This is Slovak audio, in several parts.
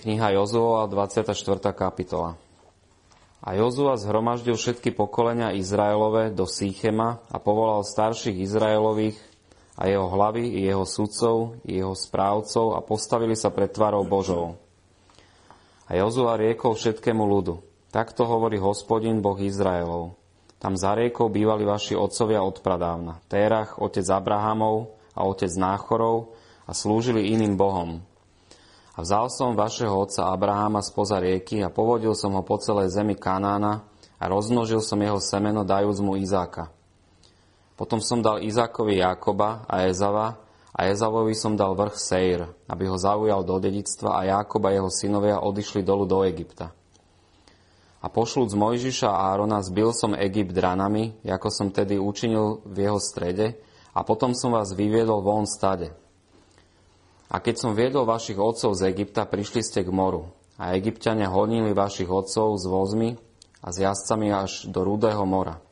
Kniha Jozua, 24. kapitola. A Jozua zhromaždil všetky pokolenia Izraelové do Sýchema a povolal starších Izraelových a jeho hlavy, i jeho sudcov, i jeho správcov a postavili sa pred tvarou Božou. A Jozua riekol všetkému ľudu. Takto hovorí hospodin Boh Izraelov. Tam za riekou bývali vaši otcovia od pradávna. Térach, otec Abrahamov a otec Náchorov a slúžili iným bohom, vzal som vašeho otca Abraháma spoza rieky a povodil som ho po celej zemi Kanána a rozmnožil som jeho semeno, dajúc mu Izáka. Potom som dal Izákovi Jákoba a Ezava a Ezavovi som dal vrch Seir, aby ho zaujal do dedictva a Jákob a jeho synovia odišli dolu do Egypta. A pošľúc Mojžiša a Árona zbil som Egypt ranami, ako som tedy učinil v jeho strede, a potom som vás vyviedol von stade. A keď som viedol vašich otcov z Egypta, prišli ste k moru. A egyptiania honili vašich otcov s vozmi a s jazdcami až do Rudého mora.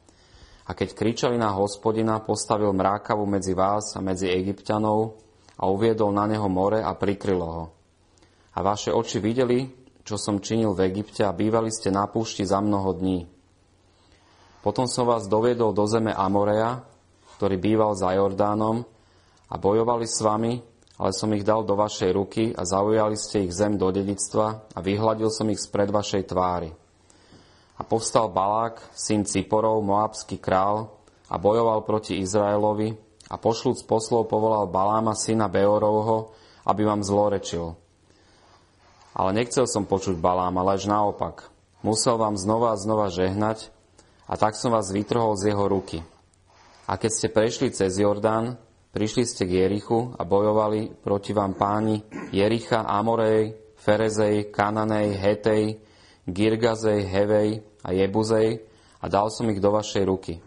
A keď kričali na hospodina, postavil mrákavu medzi vás a medzi egyptianov a uviedol na neho more a prikrylo ho. A vaše oči videli, čo som činil v Egypte a bývali ste na púšti za mnoho dní. Potom som vás doviedol do zeme Amorea, ktorý býval za Jordánom a bojovali s vami ale som ich dal do vašej ruky a zaujali ste ich zem do dedictva a vyhľadil som ich spred vašej tvári. A povstal Balák, syn Ciporov, moabský král, a bojoval proti Izraelovi a pošľúc poslov povolal Baláma, syna Beorovho, aby vám zlorečil. Ale nechcel som počuť Baláma, lež naopak. Musel vám znova a znova žehnať a tak som vás vytrhol z jeho ruky. A keď ste prešli cez Jordán, Prišli ste k Jerichu a bojovali proti vám páni Jericha, Amorej, Ferezej, Kananej, Hetej, Girgazej, Hevej a Jebuzej a dal som ich do vašej ruky.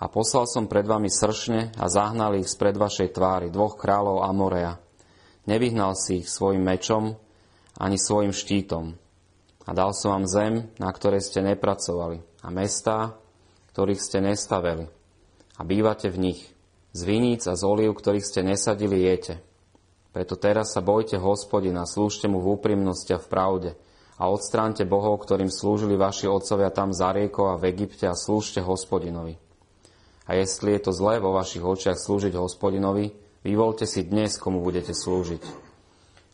A poslal som pred vami sršne a zahnal ich spred vašej tvári, dvoch kráľov Amorea. Nevyhnal si ich svojim mečom ani svojim štítom. A dal som vám zem, na ktorej ste nepracovali, a mestá, ktorých ste nestaveli. A bývate v nich – z viníc a z olív, ktorých ste nesadili, jete. Preto teraz sa bojte hospodina, slúžte mu v úprimnosti a v pravde a odstránte bohov, ktorým slúžili vaši otcovia tam za riekou a v Egypte a slúžte hospodinovi. A jestli je to zlé vo vašich očiach slúžiť hospodinovi, vyvolte si dnes, komu budete slúžiť.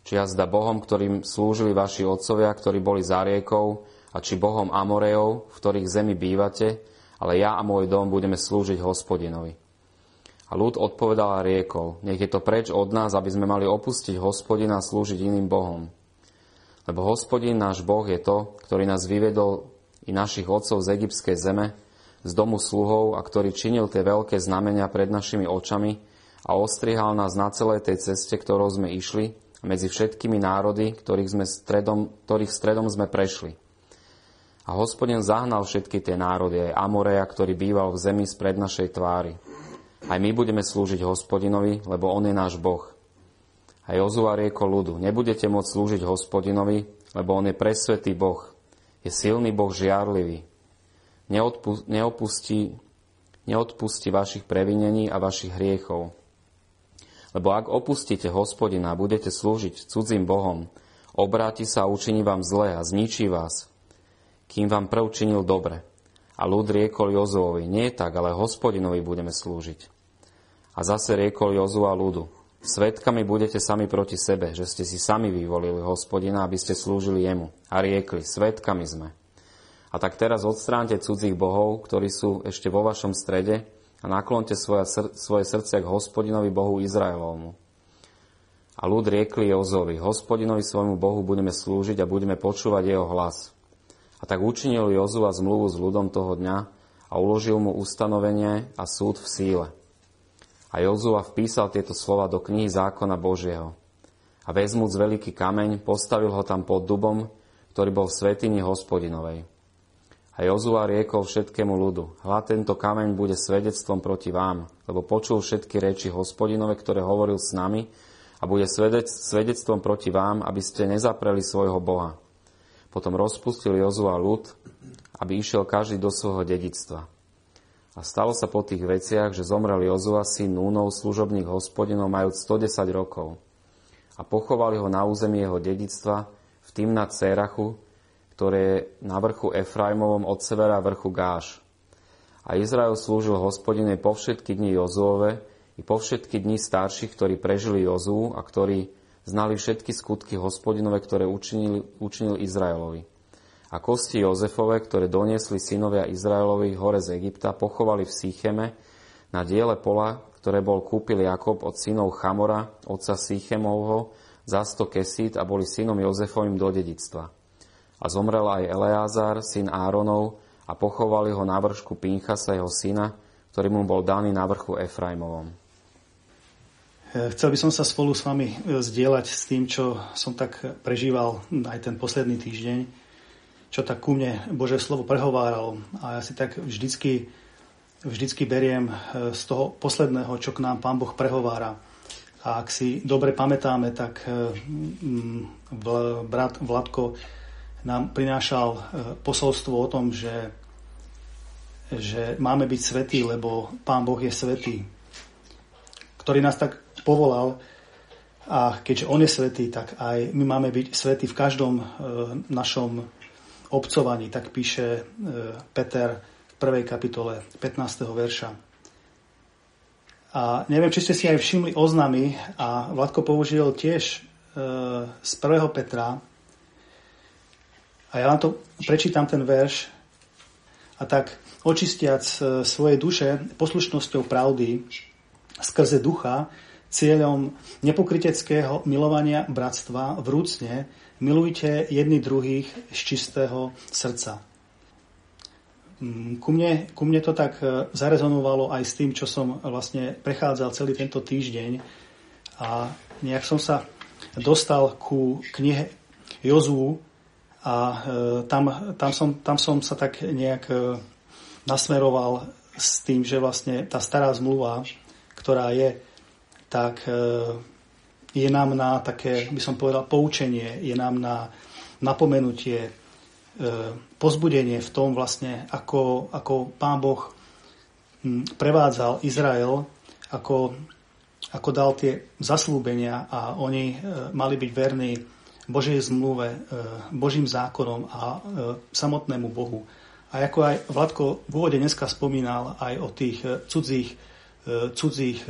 Či jazda Bohom, ktorým slúžili vaši otcovia, ktorí boli za riekou, a či Bohom Amorejov, v ktorých zemi bývate, ale ja a môj dom budeme slúžiť hospodinovi. A ľud odpovedal a riekol, nech je to preč od nás, aby sme mali opustiť hospodina a slúžiť iným bohom. Lebo hospodin náš boh je to, ktorý nás vyvedol i našich otcov z egyptskej zeme, z domu sluhov a ktorý činil tie veľké znamenia pred našimi očami a ostrihal nás na celej tej ceste, ktorou sme išli a medzi všetkými národy, ktorých, sme stredom, ktorých stredom sme prešli. A hospodin zahnal všetky tie národy, aj Amoreja, ktorý býval v zemi spred našej tvári. Aj my budeme slúžiť hospodinovi, lebo on je náš Boh. A Jozua riekol ľudu, nebudete môcť slúžiť hospodinovi, lebo on je presvetý Boh. Je silný Boh žiarlivý. Neodpu- neopustí, neodpustí vašich previnení a vašich hriechov. Lebo ak opustíte hospodina a budete slúžiť cudzím Bohom, obráti sa a učiní vám zle a zničí vás, kým vám prv činil dobre. A ľud riekol Jozovi, nie tak, ale hospodinovi budeme slúžiť. A zase riekol Jozua ľudu, svetkami budete sami proti sebe, že ste si sami vyvolili hospodina, aby ste slúžili jemu. A riekli, svetkami sme. A tak teraz odstránte cudzích bohov, ktorí sú ešte vo vašom strede a naklonte svoje srdce k hospodinovi Bohu Izraelovmu. A ľud riekli Jozovi, hospodinovi svojmu Bohu budeme slúžiť a budeme počúvať jeho hlas. A tak učinil Jozua zmluvu s ľudom toho dňa a uložil mu ustanovenie a súd v síle. A Jozua vpísal tieto slova do knihy zákona Božieho. A vezmúc veľký kameň, postavil ho tam pod dubom, ktorý bol v svetini hospodinovej. A Jozua riekol všetkému ľudu, hľa tento kameň bude svedectvom proti vám, lebo počul všetky reči hospodinove, ktoré hovoril s nami, a bude svedectvom proti vám, aby ste nezapreli svojho Boha. Potom rozpustil Jozua ľud, aby išiel každý do svojho dedictva. A stalo sa po tých veciach, že zomrel Jozua, syn Núnov, služobník hospodinov, majúc 110 rokov. a pochovali ho na území jeho dedictva v Timnat Serachu, ktoré je na vrchu Efraimovom od severa vrchu Gáš. A Izrael slúžil hospodine po všetky dni Jozuove i po všetky dni starších, ktorí prežili Jozú a ktorí znali všetky skutky hospodinové, ktoré učinil, učinil Izraelovi. A kosti Jozefove, ktoré doniesli synovia Izraelovi hore z Egypta, pochovali v Sýcheme na diele pola, ktoré bol kúpil Jakob od synov Chamora, otca Sýchemovho, za sto kesít a boli synom Jozefovým do dedictva. A zomrel aj Eleázar, syn Áronov, a pochovali ho na vršku Pinchasa, jeho syna, ktorý mu bol daný na vrchu Efraimovom. Chcel by som sa spolu s vami e, zdieľať s tým, čo som tak prežíval aj ten posledný týždeň, čo tak ku mne Bože slovo prehováralo. A ja si tak vždycky vždycky beriem e, z toho posledného, čo k nám Pán Boh prehovára. A ak si dobre pamätáme, tak e, brat Vladko nám prinášal e, posolstvo o tom, že, že máme byť svetí, lebo Pán Boh je svetý, ktorý nás tak povolal a keďže On je svetý, tak aj my máme byť svetí v každom našom obcovaní, tak píše Peter prvej kapitole 15. verša. A neviem, či ste si aj všimli oznamy a Vladko použil tiež e, z 1. Petra a ja vám to prečítam ten verš a tak očistiac e, svoje duše poslušnosťou pravdy skrze ducha, cieľom nepokryteckého milovania bratstva vrúcne milujte jedni druhých z čistého srdca. Mm, ku mne, ku mne to tak e, zarezonovalo aj s tým, čo som vlastne prechádzal celý tento týždeň a nejak som sa dostal ku knihe Jozú a e, tam, tam, som, tam som sa tak nejak e, nasmeroval s tým, že vlastne tá stará zmluva, ktorá je, tak je nám na také, by som povedal, poučenie, je nám na napomenutie, E, pozbudenie v tom vlastne, ako, ako pán Boh prevádzal Izrael, ako, ako dal tie zaslúbenia a oni e, mali byť verní Božej zmluve, e, Božím zákonom a samotnému Bohu. A ako aj Vladko v úvode dneska spomínal aj o tých cudzích, cudzích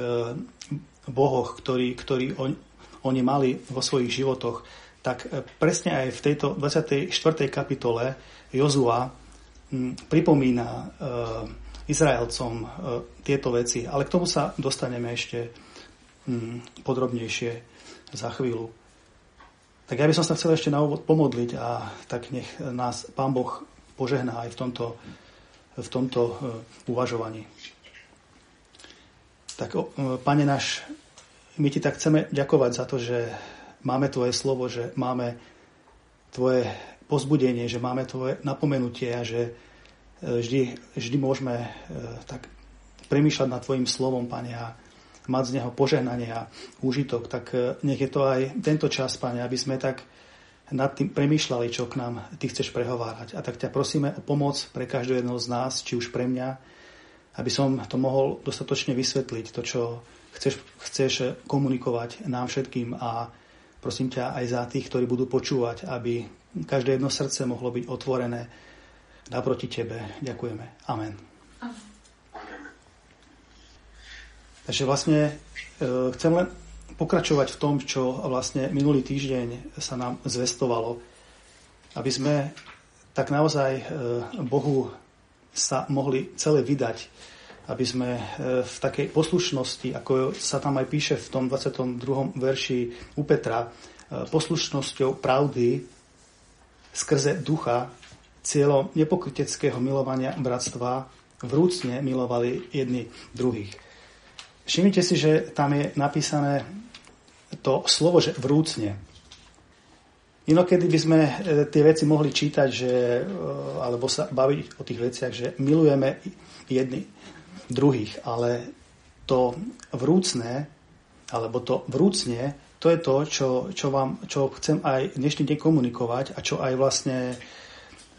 bohoch, ktorí, ktorí on, oni mali vo svojich životoch, tak e, presne aj v tejto 24. kapitole Jozua pripomína e, Izraelcom e, tieto veci, ale k tomu sa dostaneme ešte podrobnejšie za chvíľu. Tak ja by som sa chcel ešte na úvod pomodliť a tak nech nás Pán Boh požehná aj v tomto, v tomto uvažovaní. Tak, Pane náš, my ti tak chceme ďakovať za to, že máme Tvoje slovo, že máme Tvoje pozbudenie, že máme Tvoje napomenutie a že e, vždy, vždy môžeme e, tak premýšľať nad Tvojim slovom, Pane, a mať z neho požehnanie a úžitok. Tak e, nech je to aj tento čas, Pane, aby sme tak nad tým premýšľali, čo k nám Ty chceš prehovárať. A tak ťa prosíme o pomoc pre každého jedného z nás, či už pre mňa, aby som to mohol dostatočne vysvetliť, to, čo chceš, chceš komunikovať nám všetkým a Prosím ťa aj za tých, ktorí budú počúvať, aby každé jedno srdce mohlo byť otvorené naproti Tebe. Ďakujeme. Amen. Takže vlastne e, chcem len pokračovať v tom, čo vlastne minulý týždeň sa nám zvestovalo, aby sme tak naozaj e, Bohu sa mohli celé vydať, aby sme e, v takej poslušnosti, ako sa tam aj píše v tom 22. verši u Petra, e, poslušnosťou pravdy skrze ducha, cieľom nepokryteckého milovania bratstva, vrúcne milovali jedni druhých. Všimnite si, že tam je napísané to slovo, že vrúcne. Inokedy by sme e, tie veci mohli čítať, že, alebo sa baviť o tých veciach, že milujeme jedni druhých, ale to vrúcne, alebo to vrúcne, to je to, čo, čo, vám, čo chcem aj dnešný deň komunikovať a čo aj vlastne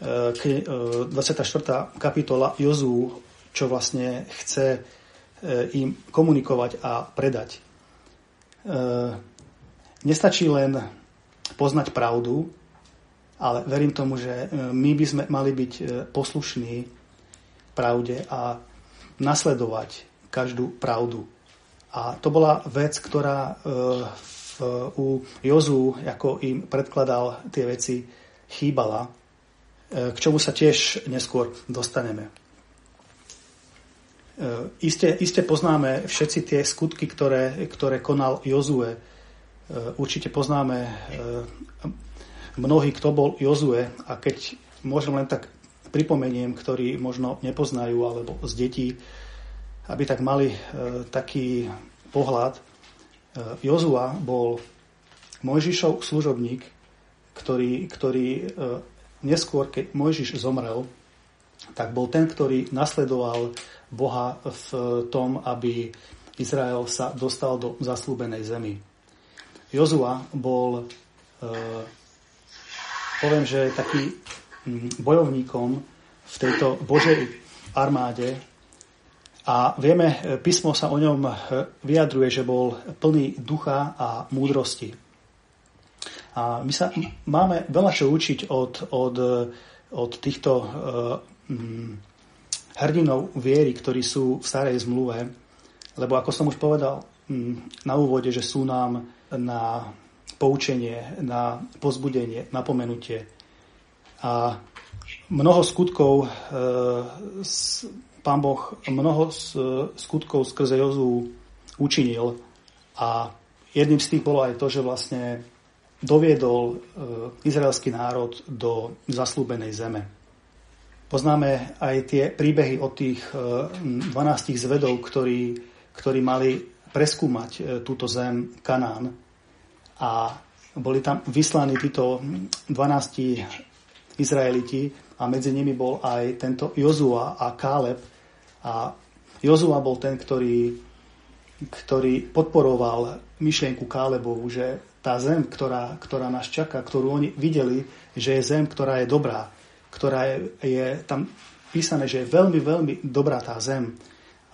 24. E, e, kapitola Jozú, čo vlastne chce e, im komunikovať a predať. nestačí len poznať pravdu, ale verím tomu, že my by sme mali byť poslušní pravde a nasledovať každú pravdu. A to bola vec, ktorá v, u Jozu, ako im predkladal tie veci, chýbala, k čomu sa tiež neskôr dostaneme. Iste, iste poznáme všetci tie skutky, ktoré, ktoré konal Jozue. Určite poznáme mnohí, kto bol Jozue a keď môžem len tak pripomeniem, ktorí možno nepoznajú alebo z detí, aby tak mali e, taký pohľad. E, Jozua bol Mojžišov služobník, ktorý, ktorý e, neskôr, keď Mojžiš zomrel, tak bol ten, ktorý nasledoval Boha v tom, aby Izrael sa dostal do zaslúbenej zemi. Jozua bol, e, poviem, že taký bojovníkom v tejto Božej armáde a vieme, písmo sa o ňom vyjadruje, že bol plný ducha a múdrosti. A my sa máme veľa čo učiť od, od, od týchto uh, hrdinov viery, ktorí sú v starej zmluve, lebo ako som už povedal um, na úvode, že sú nám na poučenie, na pozbudenie, napomenutie. A mnoho skutkov, s, pán Boh mnoho skutkov skrze Jozu učinil a jedným z tých bolo aj to, že vlastne doviedol e, izraelský národ do zaslúbenej zeme. Poznáme aj tie príbehy o tých 12 e, zvedov, ktorí, ktorí mali preskúmať e, túto zem Kanán a boli tam vyslaní títo 12 Izraeliti a medzi nimi bol aj tento Jozua a Káleb a Jozua bol ten, ktorý, ktorý podporoval myšlienku Kálebovu, že tá zem, ktorá, ktorá nás čaká, ktorú oni videli, že je zem, ktorá je dobrá, ktorá je, je tam písané, že je veľmi, veľmi dobrá tá zem.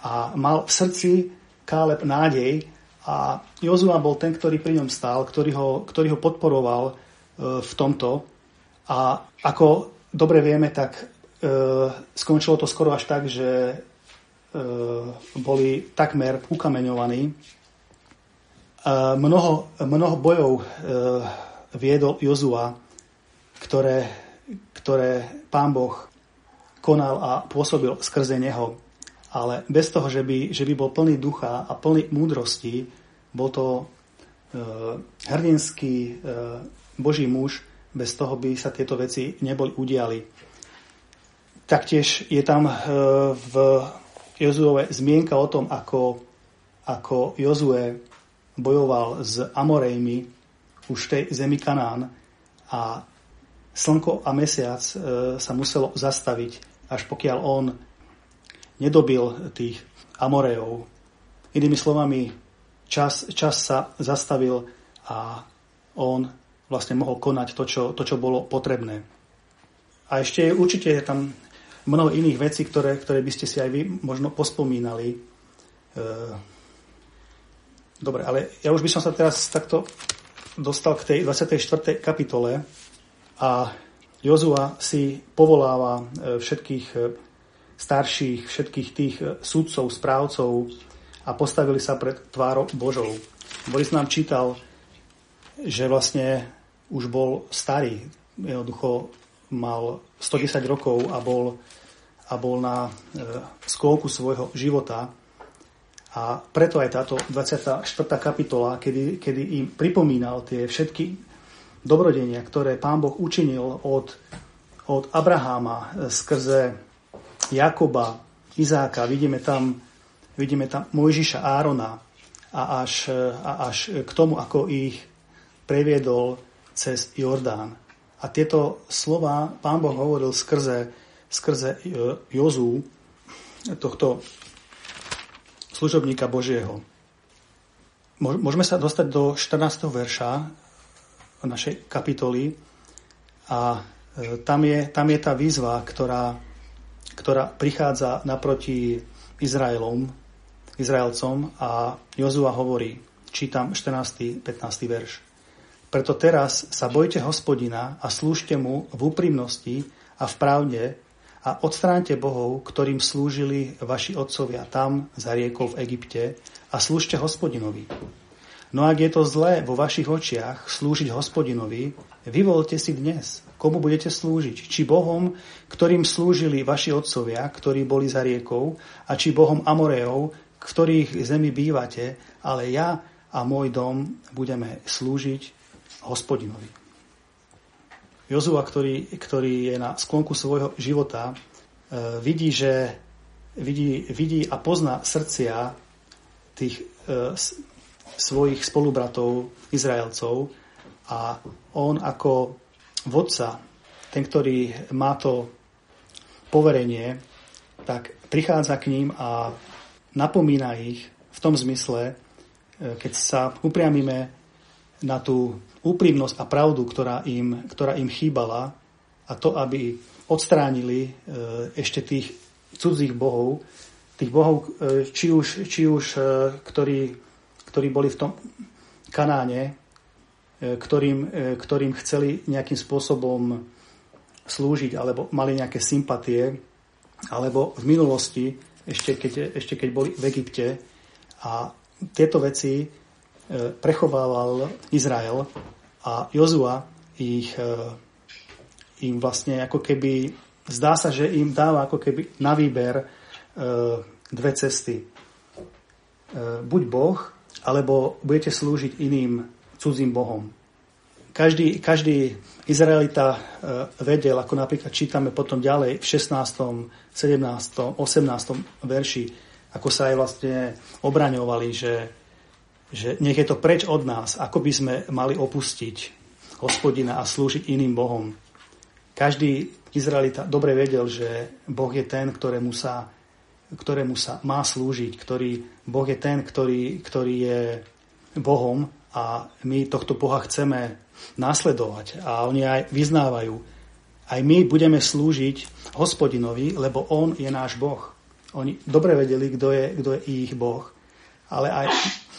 A mal v srdci Káleb nádej a Jozua bol ten, ktorý pri ňom stál, ktorý ho, ktorý ho podporoval e, v tomto. A ako dobre vieme, tak e, skončilo to skoro až tak, že e, boli takmer ukameňovaní Mnoho, mnoho bojov e, viedol Jozua, ktoré, ktoré pán Boh konal a pôsobil skrze neho. Ale bez toho, že by, že by bol plný ducha a plný múdrosti, bol to e, hrdinský e, Boží muž, bez toho by sa tieto veci neboli udiali. Taktiež je tam e, v Jozuove zmienka o tom, ako, ako Jozue bojoval s Amorejmi už v tej zemi Kanán a slnko a mesiac e, sa muselo zastaviť, až pokiaľ on nedobil tých Amorejov. Inými slovami, čas, čas sa zastavil a on vlastne mohol konať to čo, to, čo bolo potrebné. A ešte určite je tam mnoho iných vecí, ktoré, ktoré by ste si aj vy možno pospomínali. E, Dobre, ale ja už by som sa teraz takto dostal k tej 24. kapitole a Jozua si povoláva e, všetkých e, starších, všetkých tých súdcov, správcov a postavili sa pred tvárou Božou. Boris nám čítal, že vlastne už bol starý, jednoducho mal 110 rokov a bol, a bol na sklonku svojho života a preto aj táto 24. kapitola, kedy, kedy im pripomínal tie všetky dobrodenia, ktoré pán Boh učinil od, od Abraháma skrze Jakoba, Izáka, vidíme tam, vidíme tam Mojžiša Árona a až, a až k tomu, ako ich previedol cez Jordán. A tieto slova pán Boh hovoril skrze, skrze Jozú, tohto služobníka Božieho. Môžeme sa dostať do 14. verša našej kapitoly a e, tam je, tam je tá výzva, ktorá, ktorá prichádza naproti Izraelom, Izraelcom a Jozua hovorí, čítam 14. 15. verš. Preto teraz sa bojte hospodina a slúžte mu v úprimnosti a v pravde a odstránte bohov, ktorým slúžili vaši otcovia tam za riekou v Egypte a slúžte hospodinovi. No ak je to zlé vo vašich očiach slúžiť hospodinovi, vyvolte si dnes, komu budete slúžiť. Či Bohom, ktorým slúžili vaši otcovia, ktorí boli za riekou, a či Bohom Amoreov, v ktorých zemi bývate, ale ja a môj dom budeme slúžiť hospodinovi. Jozua, ktorý, ktorý je na sklonku svojho života, e, vidí, že vidí, vidí a pozná srdcia tých e, svojich spolubratov Izraelcov a on ako vodca, ten, ktorý má to poverenie, tak prichádza k ním a napomína ich v tom zmysle, e, keď sa upriamime na tú úprimnosť a pravdu, ktorá im, ktorá im chýbala a to, aby odstránili e, ešte tých cudzích bohov, tých bohov, e, či už, či už ktorí ktorí boli v tom Kanáne, e, ktorým, e, ktorým chceli nejakým spôsobom slúžiť alebo mali nejaké sympatie, alebo v minulosti, ešte keď, ešte keď boli v Egypte. A tieto veci e, prechovával Izrael a Jozua ich, im vlastne ako keby, zdá sa, že im dáva ako keby na výber dve cesty. Buď Boh, alebo budete slúžiť iným cudzím bohom. Každý, každý Izraelita e, vedel, ako napríklad čítame potom ďalej v 16., 17., 18. verši, ako sa aj vlastne obraňovali, že, že nech je to preč od nás, ako by sme mali opustiť hospodina a slúžiť iným bohom. Každý Izraelita dobre vedel, že Boh je ten, ktorému sa ktorému sa má slúžiť, ktorý Boh je ten, ktorý, ktorý je Bohom a my tohto Boha chceme následovať. A oni aj vyznávajú, aj my budeme slúžiť hospodinovi, lebo on je náš Boh. Oni dobre vedeli, kto je, kto je ich Boh. Ale aj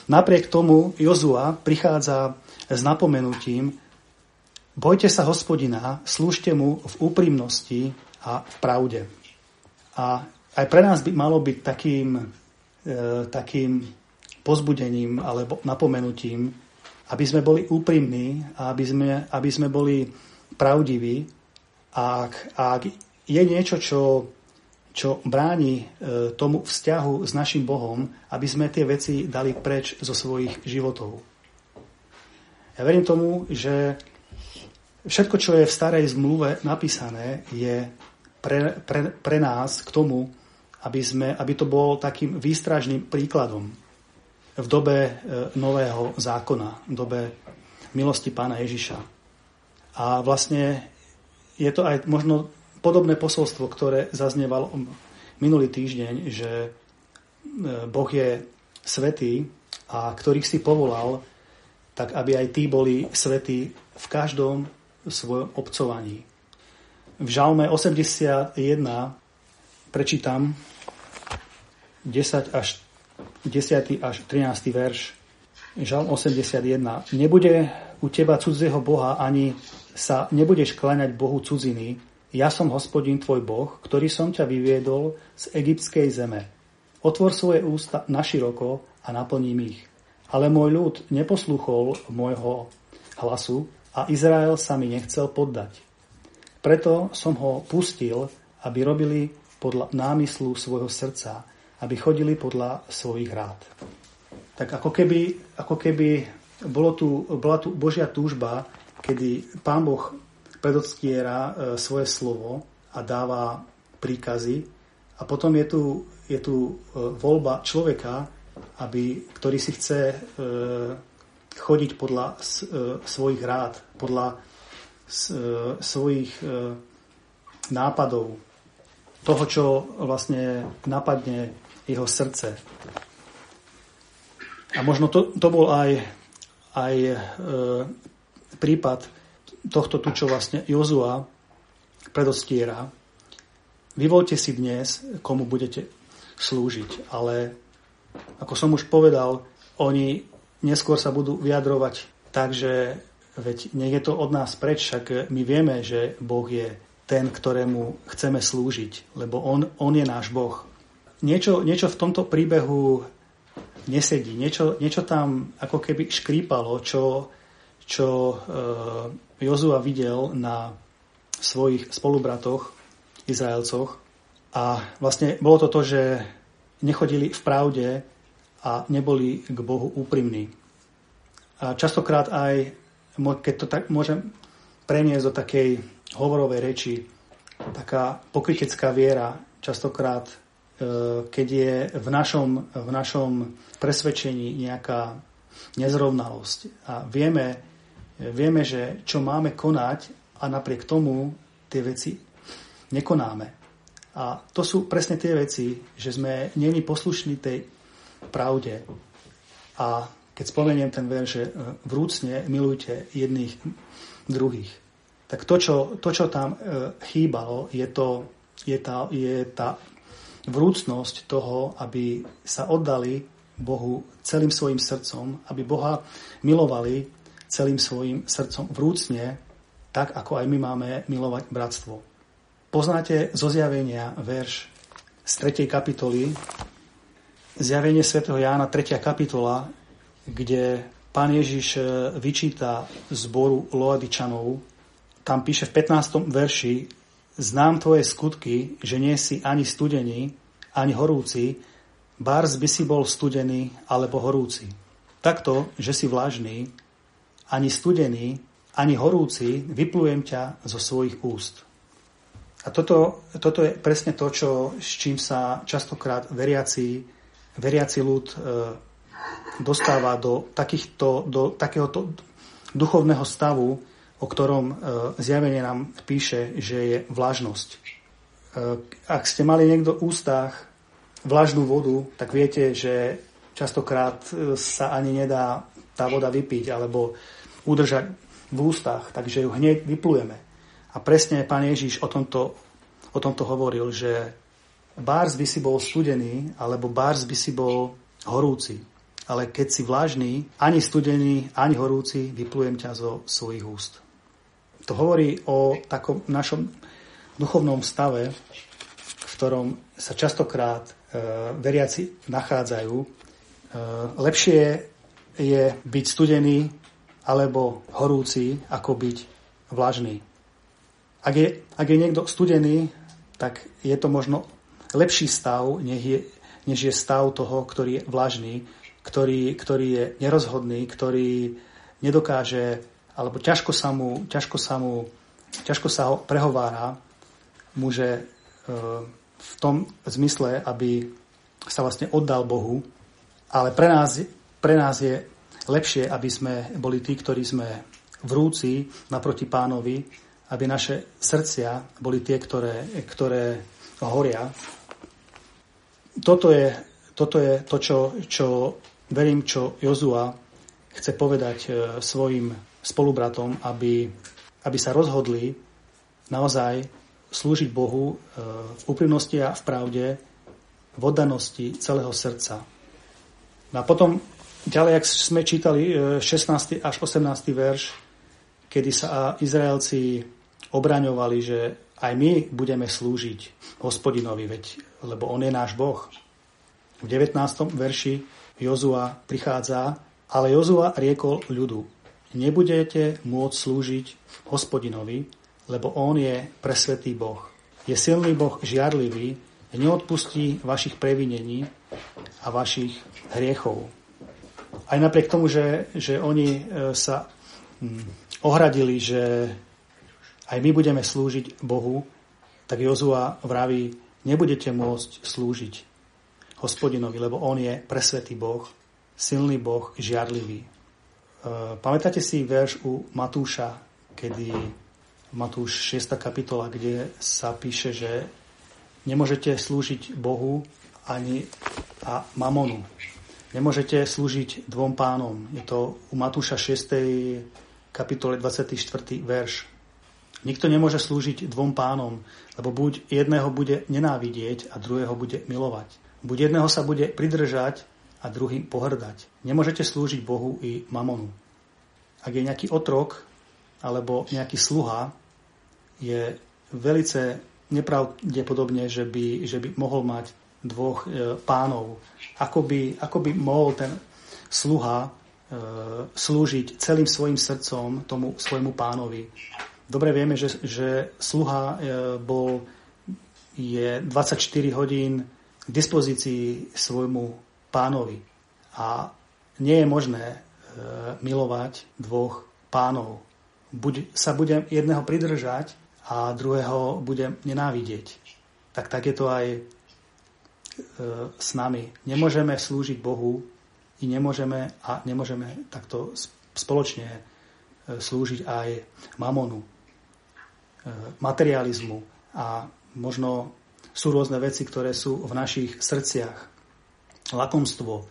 napriek tomu Jozua prichádza s napomenutím, bojte sa hospodina, slúžte mu v úprimnosti a v pravde. A aj pre nás by malo byť takým, e, takým pozbudením alebo napomenutím, aby sme boli úprimní a aby sme, aby sme boli pravdiví. A ak, ak je niečo, čo, čo bráni e, tomu vzťahu s našim Bohom, aby sme tie veci dali preč zo svojich životov. Ja verím tomu, že všetko, čo je v starej zmluve napísané, je pre, pre, pre nás k tomu, aby, sme, aby to bol takým výstražným príkladom v dobe e, nového zákona, v dobe milosti pána Ježiša. A vlastne je to aj možno podobné posolstvo, ktoré zaznievalo minulý týždeň, že e, Boh je svetý a ktorých si povolal, tak aby aj tí boli svetí v každom svojom obcovaní. V Žalme 81 prečítam 10 až 10. až 13. verš, Žalm 81. Nebude u teba cudzieho Boha, ani sa nebudeš kláňať Bohu cudziny. Ja som hospodin tvoj Boh, ktorý som ťa vyviedol z egyptskej zeme. Otvor svoje ústa naširoko a naplním ich. Ale môj ľud neposluchol môjho hlasu a Izrael sa mi nechcel poddať. Preto som ho pustil, aby robili podľa námyslu svojho srdca aby chodili podľa svojich rád. Tak ako keby, ako keby bolo tu, bola tu Božia túžba, kedy Pán Boh predodstiera e, svoje slovo a dáva príkazy a potom je tu, je tu e, voľba človeka, aby, ktorý si chce e, chodiť podľa svojich rád, podľa svojich nápadov, toho, čo vlastne napadne jeho srdce. A možno to, to bol aj, aj e, prípad tohto tu, čo vlastne Jozua predostiera. Vyvolte si dnes, komu budete slúžiť. Ale ako som už povedal, oni neskôr sa budú vyjadrovať tak, že veď nie je to od nás preč, však my vieme, že Boh je ten, ktorému chceme slúžiť, lebo On, on je náš Boh. Niečo, niečo v tomto príbehu nesedí, niečo, niečo tam ako keby škrípalo, čo, čo e, Jozua videl na svojich spolubratoch, Izraelcoch. A vlastne bolo to to, že nechodili v pravde a neboli k Bohu úprimní. A častokrát aj, keď to tak môžem preniesť do takej hovorovej reči, taká pokrytecká viera, častokrát, e, keď je v našom, v našom presvedčení nejaká nezrovnalosť a vieme, vieme, že čo máme konať a napriek tomu tie veci nekonáme. A to sú presne tie veci, že sme není poslušní tej pravde. A keď spomeniem ten ver, že e, vrúcne milujte jedných druhých, tak to, čo, to, čo tam e, chýbalo, je, to, je, tá, je tá vrúcnosť toho, aby sa oddali Bohu celým svojim srdcom, aby Boha milovali celým svojim srdcom vrúcne, tak ako aj my máme milovať bratstvo. Poznáte zo zjavenia verš z 3. kapitoly, zjavenie svätého Jána 3. kapitola, kde pán Ježiš e, vyčíta zboru Loadičanov. Tam píše v 15. verši Znám tvoje skutky, že nie si ani studený, ani horúci, bárs by si bol studený alebo horúci. Takto, že si vlažný, ani studený, ani horúci, vyplujem ťa zo svojich úst. A toto, toto je presne to, čo, s čím sa častokrát veriaci, veriaci ľud e, dostáva do, takýchto, do takéhoto duchovného stavu, o ktorom e, zjavenie nám píše, že je vlažnosť. E, ak ste mali niekto v ústach vlažnú vodu, tak viete, že častokrát e, sa ani nedá tá voda vypiť alebo udržať v ústach, takže ju hneď vyplujeme. A presne pán Ježiš o tomto, o tomto hovoril, že bárs by si bol studený, alebo bárs by si bol horúci ale keď si vlažný, ani studený, ani horúci, vyplujem ťa zo svojich úst. To hovorí o takom našom duchovnom stave, v ktorom sa častokrát e, veriaci nachádzajú. E, lepšie je byť studený alebo horúci, ako byť vlažný. Ak je, ak je niekto studený, tak je to možno lepší stav, než je, než je stav toho, ktorý je vlažný, ktorý, ktorý je nerozhodný, ktorý nedokáže, alebo ťažko sa mu, ťažko sa mu ťažko sa ho prehovára, môže e, v tom zmysle, aby sa vlastne oddal Bohu, ale pre nás, pre nás je lepšie, aby sme boli tí, ktorí sme vrúci naproti pánovi, aby naše srdcia boli tie, ktoré, ktoré horia. Toto je, toto je to, čo, čo verím, čo Jozua chce povedať e, svojim spolubratom, aby, aby sa rozhodli naozaj slúžiť Bohu e, v úprimnosti a v pravde, v oddanosti celého srdca. No a potom ďalej, ak sme čítali 16. E, až 18. verš, kedy sa Izraelci obraňovali, že aj my budeme slúžiť hospodinovi, veď, lebo on je náš Boh. V 19. verši Jozua prichádza, ale Jozua riekol ľudu, nebudete môcť slúžiť hospodinovi, lebo on je presvetý Boh. Je silný Boh žiarlivý, neodpustí vašich previnení a vašich hriechov. Aj napriek tomu, že, že oni e, sa hm, ohradili, že aj my budeme slúžiť Bohu, tak Jozua vraví, nebudete môcť slúžiť hospodinovi, lebo on je presvetý Boh, silný Boh, žiarlivý. E, pamätáte si verš u Matúša, kedy Matúš 6. kapitola, kde sa píše, že nemôžete slúžiť Bohu ani a mamonu. Nemôžete slúžiť dvom pánom. Je to u Matúša 6. kapitole 24. verš. Nikto nemôže slúžiť dvom pánom, lebo buď jedného bude nenávidieť a druhého bude milovať. Buď jedného sa bude pridržať a druhým pohrdať. Nemôžete slúžiť Bohu i mamonu. ak je nejaký otrok alebo nejaký sluha, je velice nepravdepodobne, že by, že by mohol mať dvoch e, pánov. Ako by, ako by mohol ten sluha e, slúžiť celým svojim srdcom tomu svojmu pánovi. Dobre vieme, že, že sluha e, bol, je 24 hodín k dispozícii svojmu pánovi. A nie je možné milovať dvoch pánov. Buď sa budem jedného pridržať a druhého budem nenávidieť. Tak tak je to aj s nami. Nemôžeme slúžiť Bohu i nemôžeme a nemôžeme takto spoločne e, slúžiť aj mamonu, e, materializmu a možno sú rôzne veci, ktoré sú v našich srdciach. Lakomstvo,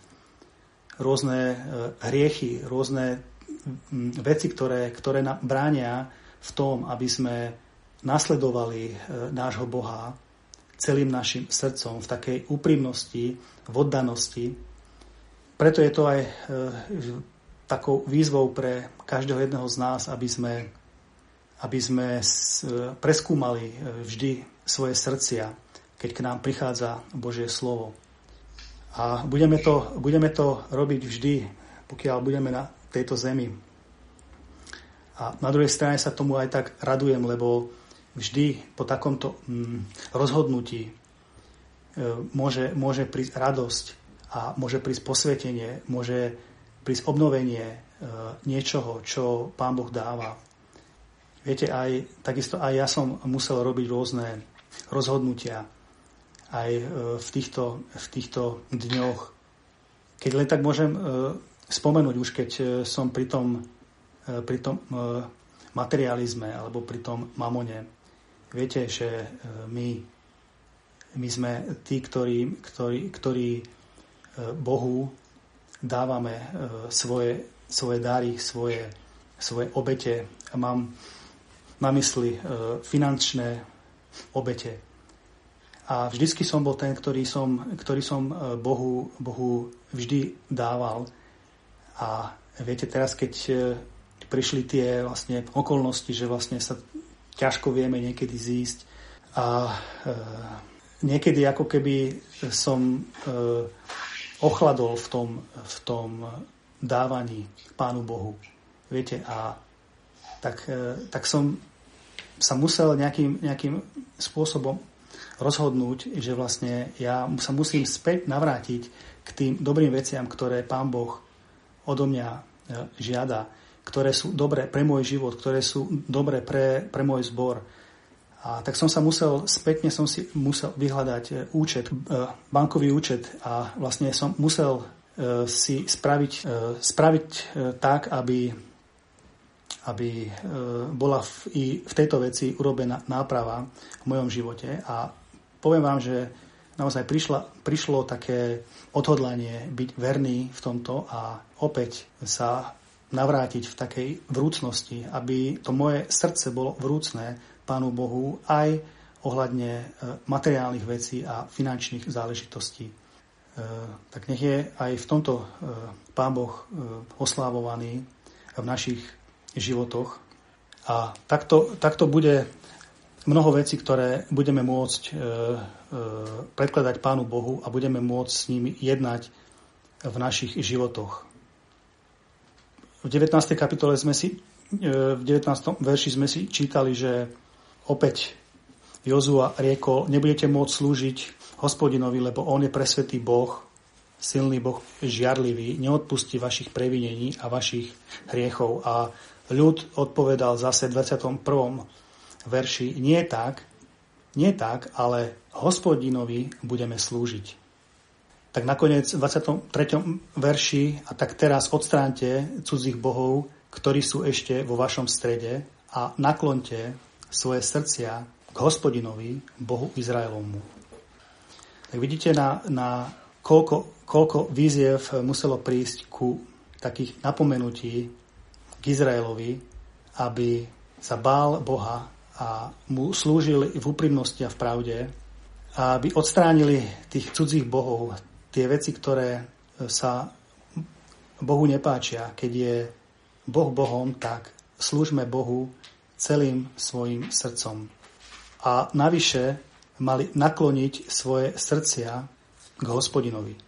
rôzne e, hriechy, rôzne veci, ktoré, ktoré nám bránia v tom, aby sme nasledovali nášho Boha celým našim srdcom v takej úprimnosti, v oddanosti. Preto je to aj e, takou výzvou pre každého jedného z nás, aby sme, aby sme e, preskúmali e, vždy svoje srdcia, keď k nám prichádza Božie slovo. A budeme to, budeme to robiť vždy, pokiaľ budeme na tejto zemi. A na druhej strane sa tomu aj tak radujem, lebo vždy po takomto mm, rozhodnutí e, môže, môže prísť radosť a môže prísť posvetenie, môže prísť obnovenie e, niečoho, čo Pán Boh dáva. Viete, aj, takisto aj ja som musel robiť rôzne rozhodnutia aj e, v týchto, v týchto dňoch. Keď len tak môžem spomenúť, už keď som pri tom, pri tom materializme alebo pri tom mamone, Viete, že e, my, my sme tí, ktorí, ktorí, ktorí e, Bohu dávame e, svoje, svoje dary, svoje, svoje obete. A mám na mysli finančné obete. A vždycky som bol ten, ktorý som, ktorý som Bohu, Bohu vždy dával. A viete, teraz keď prišli tie vlastne okolnosti, že vlastne sa ťažko vieme niekedy zísť. A e, niekedy ako keby som e, ochladol v tom, v tom dávaní Pánu Bohu. Viete, a tak, e, tak som sa musel nejakým, nejakým spôsobom rozhodnúť, že vlastne ja sa musím späť navrátiť k tým dobrým veciam, ktoré Pán Boh odo mňa e, žiada ktoré sú dobré pre môj život, ktoré sú dobré pre, pre môj zbor. A tak som sa musel, spätne som si musel vyhľadať e, účet, e, bankový účet a vlastne som musel e, si spraviť, spraviť tak, aby, aby bola v, i v tejto veci urobená náprava v mojom živote. A poviem vám, že naozaj prišla, prišlo také odhodlanie byť verný v tomto a opäť sa navrátiť v takej vrúcnosti, aby to moje srdce bolo vrúcne Pánu Bohu aj ohľadne e, materiálnych vecí a finančných záležitostí. E, tak nech je aj v tomto e, Pán Boh oslávovaný v našich životoch. A takto, takto bude mnoho vecí, ktoré budeme môcť predkladať Pánu Bohu a budeme môcť s nimi jednať v našich životoch. V 19. kapitole sme si, e, v 19. verši sme si čítali, že opäť Jozua riekol, nebudete môcť slúžiť hospodinovi, lebo on je presvetý Boh, silný Boh, žiarlivý, neodpustí vašich previnení a vašich hriechov. A ľud odpovedal zase v 21. verši, nie tak, nie tak, ale hospodinovi budeme slúžiť tak nakoniec v 23. verši a tak teraz odstránte cudzích bohov, ktorí sú ešte vo vašom strede a naklonte svoje srdcia k hospodinovi, Bohu Izraelomu. Tak vidíte, na, na koľko, koľko výziev muselo prísť ku takých napomenutí k Izraelovi, aby sa bál Boha a mu slúžili v úprimnosti a v pravde, aby odstránili tých cudzích bohov, tie veci, ktoré sa Bohu nepáčia, keď je Boh Bohom, tak slúžme Bohu celým svojim srdcom. A navyše mali nakloniť svoje srdcia k hospodinovi.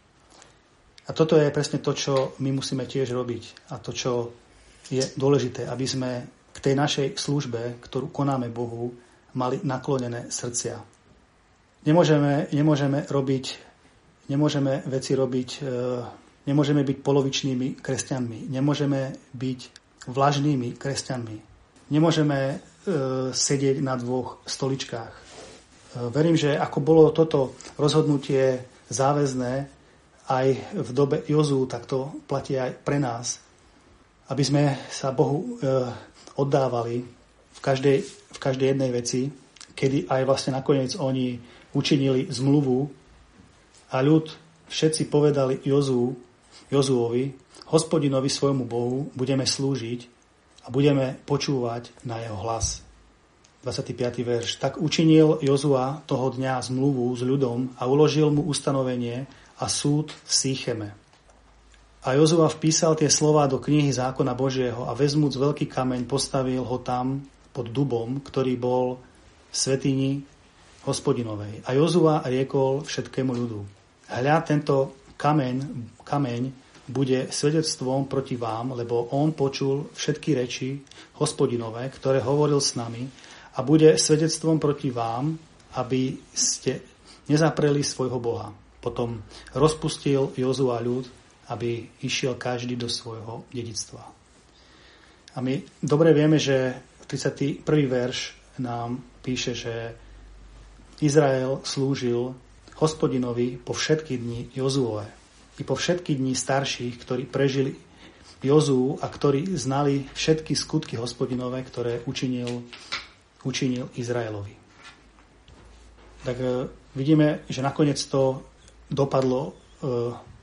A toto je presne to, čo my musíme tiež robiť a to, čo je dôležité, aby sme k tej našej službe, ktorú konáme Bohu, mali naklonené srdcia. Nemôžeme, nemôžeme robiť, nemôžeme veci robiť, e, nemôžeme byť polovičnými kresťanmi, nemôžeme byť vlažnými kresťanmi, nemôžeme e, sedieť na dvoch stoličkách. E, verím, že ako bolo toto rozhodnutie záväzné aj v dobe Jozu, tak to platí aj pre nás, aby sme sa Bohu oddávali v každej, v každej jednej veci, kedy aj vlastne nakoniec oni učinili zmluvu a ľud všetci povedali Jozu, Jozuovi, hospodinovi svojmu Bohu budeme slúžiť a budeme počúvať na jeho hlas. 25. verš. Tak učinil Jozua toho dňa zmluvu s ľudom a uložil mu ustanovenie a súd v Sýcheme. A Jozua vpísal tie slova do knihy zákona Božieho a vezmúc veľký kameň postavil ho tam pod dubom, ktorý bol v svetini hospodinovej. A Jozua riekol všetkému ľudu. Hľa tento kameň, kameň bude svedectvom proti vám, lebo on počul všetky reči hospodinové, ktoré hovoril s nami a bude svedectvom proti vám, aby ste nezapreli svojho Boha. Potom rozpustil Jozua ľud, aby išiel každý do svojho dedictva. A my dobre vieme, že 31. verš nám píše, že Izrael slúžil hospodinovi po všetky dni Jozue i po všetky dni starších, ktorí prežili Jozú a ktorí znali všetky skutky hospodinové, ktoré učinil, učinil Izraelovi. Tak e, vidíme, že nakoniec to dopadlo e,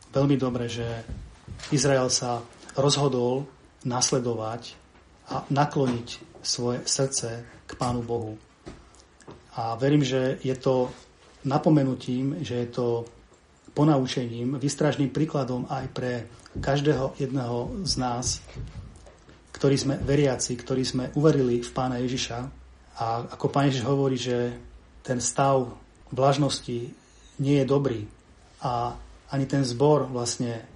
veľmi dobre, že Izrael sa rozhodol nasledovať a nakloniť svoje srdce k Pánu Bohu. A verím, že je to napomenutím, že je to ponaučením, vystražným príkladom aj pre každého jedného z nás, ktorí sme veriaci, ktorí sme uverili v Pána Ježiša. A ako Pán Ježiš hovorí, že ten stav vlažnosti nie je dobrý a ani ten zbor vlastne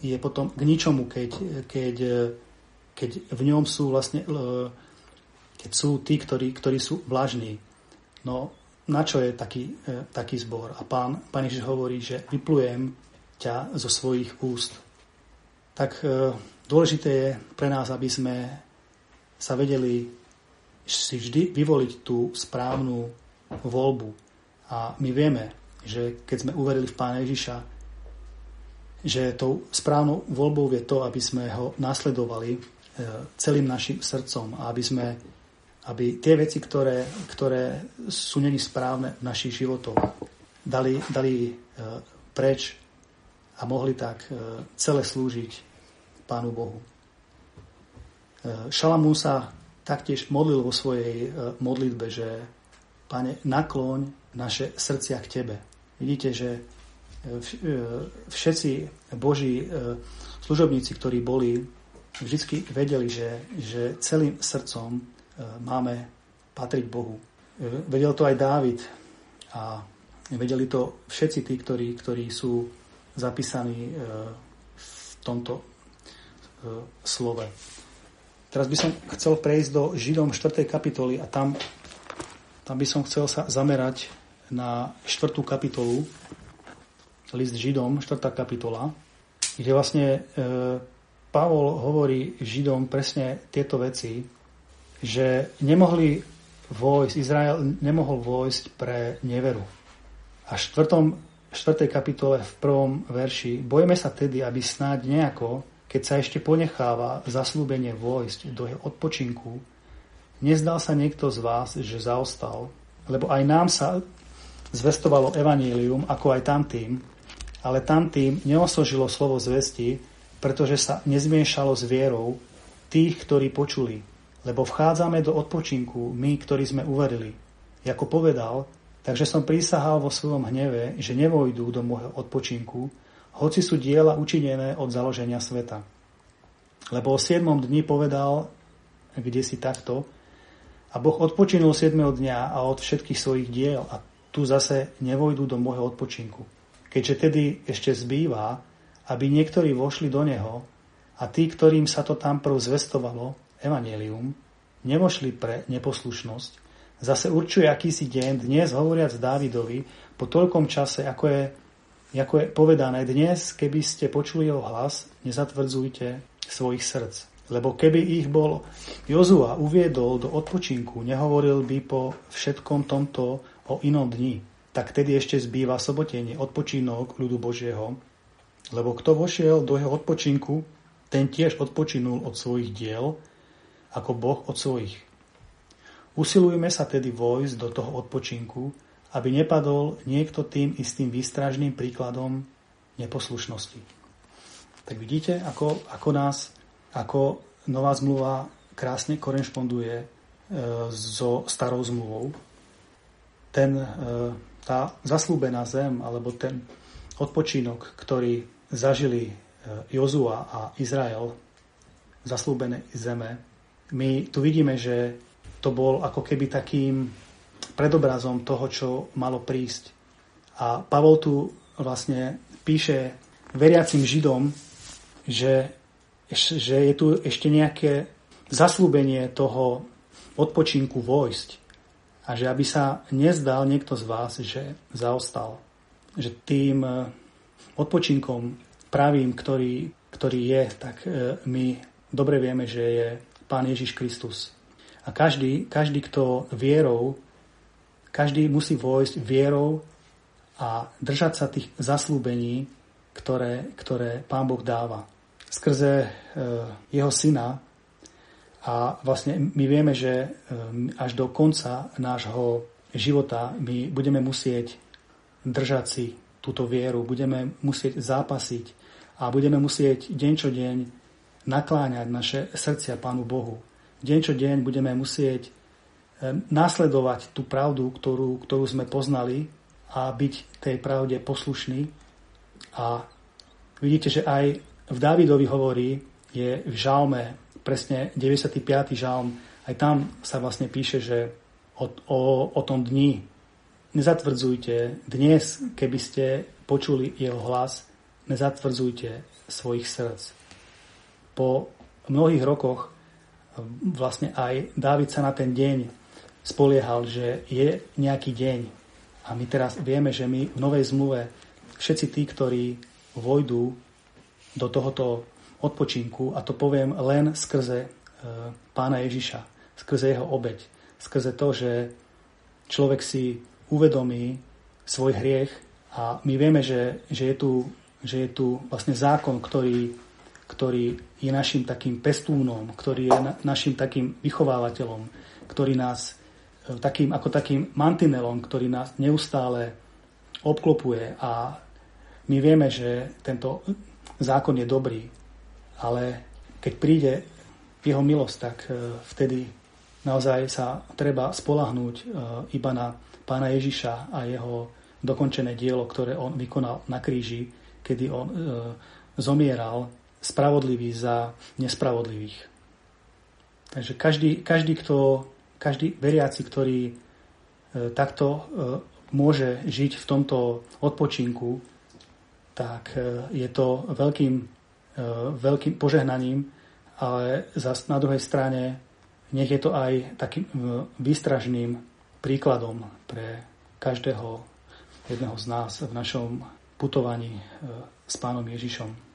je potom k ničomu, keď, keď, keď v ňom sú vlastne keď sú tí, ktorí, ktorí sú vlažní. No na čo je taký, e, taký zbor? A pán, pán Ježiš hovorí, že vyplujem ťa zo svojich úst. Tak e, dôležité je pre nás, aby sme sa vedeli si vždy vyvoliť tú správnu voľbu. A my vieme, že keď sme uverili v Pána Ježiša, že tou správnou voľbou je to, aby sme ho nasledovali e, celým našim srdcom a aby sme aby tie veci, ktoré, ktoré sú není správne v našich životoch, dali, dali e, preč a mohli tak e, celé slúžiť Pánu Bohu. E, Šalamún sa taktiež modlil vo svojej modlitbe, že Pane, nakloň naše srdcia k Tebe. Vidíte, že všetci Boží služobníci, ktorí boli, vždy vedeli, že, že celým srdcom máme patriť Bohu. E, vedel to aj Dávid a vedeli to všetci tí, ktorí, ktorí sú zapísaní e, v tomto slove. Teraz by som chcel prejsť do Židom 4. kapitoly a tam, tam by som chcel sa zamerať na 4. kapitolu, list Židom, 4. kapitola, kde vlastne e, Pavol hovorí Židom presne tieto veci, že nemohli vojsť, Izrael nemohol vojsť pre neveru. A v 4. 4. kapitole v prvom verši bojme sa tedy, aby snáď nejako, keď sa ešte ponecháva zaslúbenie vojsť do jeho odpočinku, nezdal sa niekto z vás, že zaostal, lebo aj nám sa zvestovalo evanílium, ako aj tamtým, ale tamtým neosožilo slovo zvesti, pretože sa nezmiešalo s vierou tých, ktorí počuli lebo vchádzame do odpočinku my, ktorí sme uverili. Ako povedal, takže som prísahal vo svojom hneve, že nevojdú do môjho odpočinku, hoci sú diela učinené od založenia sveta. Lebo o 7. dni povedal, kde si takto, a Boh odpočinul 7. dňa a od všetkých svojich diel a tu zase nevojdu do môjho odpočinku. Keďže tedy ešte zbýva, aby niektorí vošli do neho a tí, ktorým sa to tam prv zvestovalo, evanelium, nevošli pre neposlušnosť, zase určuje akýsi deň, dnes hovoriac Dávidovi, po toľkom čase, ako je, ako je povedané, dnes, keby ste počuli jeho hlas, nezatvrdzujte svojich srdc. Lebo keby ich bol Jozua uviedol do odpočinku, nehovoril by po všetkom tomto o inom dni, tak tedy ešte zbýva sobotenie, odpočinok ľudu Božieho. Lebo kto vošiel do jeho odpočinku, ten tiež odpočinul od svojich diel, ako Boh od svojich. Usilujme sa tedy vojsť do toho odpočinku, aby nepadol niekto tým istým výstražným príkladom neposlušnosti. Tak vidíte, ako, ako nás ako nová zmluva krásne korešponduje e, so starou zmluvou. Ten, e, tá zaslúbená zem, alebo ten odpočinok, ktorý zažili e, Jozua a Izrael, zaslúbené zeme, my tu vidíme, že to bol ako keby takým predobrazom toho, čo malo prísť. A Pavol tu vlastne píše veriacim Židom, že že je tu ešte nejaké zaslúbenie toho odpočinku vojsť a že aby sa nezdal niekto z vás, že zaostal. Že tým e, odpočinkom pravým, ktorý, ktorý je, tak e, my dobre vieme, že je Pán Ježiš Kristus. A každý, každý, kto vierou, každý musí vojsť vierou a držať sa tých zaslúbení, ktoré, ktoré Pán Boh dáva skrze e, jeho syna a vlastne my vieme, že e, až do konca nášho života my budeme musieť držať si túto vieru, budeme musieť zápasiť a budeme musieť deň čo deň nakláňať naše srdcia Pánu Bohu. Deň čo deň budeme musieť nasledovať tú pravdu, ktorú, ktorú sme poznali a byť tej pravde poslušný. A vidíte, že aj v Dávidovi hovorí, je v žalme, presne 95. žalm, aj tam sa vlastne píše, že o, o, o tom dni nezatvrdzujte dnes, keby ste počuli jeho hlas, nezatvrdzujte svojich srdc. Po mnohých rokoch vlastne aj Dávid sa na ten deň spoliehal, že je nejaký deň. A my teraz vieme, že my v Novej zmluve všetci tí, ktorí vojdú do tohoto odpočinku a to poviem len skrze e, pána Ježiša, skrze jeho obeď, skrze to, že človek si uvedomí svoj hriech a my vieme, že, že, je, tu, že je tu vlastne zákon, ktorý, ktorý je našim takým pestúnom, ktorý je na, našim takým vychovávateľom, ktorý nás e, takým, ako takým mantinelom, ktorý nás neustále obklopuje. A my vieme, že tento zákon je dobrý, ale keď príde jeho milosť, tak e, vtedy naozaj sa treba spolahnúť e, iba na pána Ježiša a jeho dokončené dielo, ktoré on vykonal na kríži, kedy on zomieral spravodlivý za nespravodlivých. Takže každý, každý, kto, každý veriaci, ktorý takto môže žiť v tomto odpočinku, tak e, je to veľkým, e, veľkým požehnaním, ale zase na druhej strane nech je to aj takým e, výstražným príkladom pre každého jedného z nás v našom putovaní s pánom Ježišom.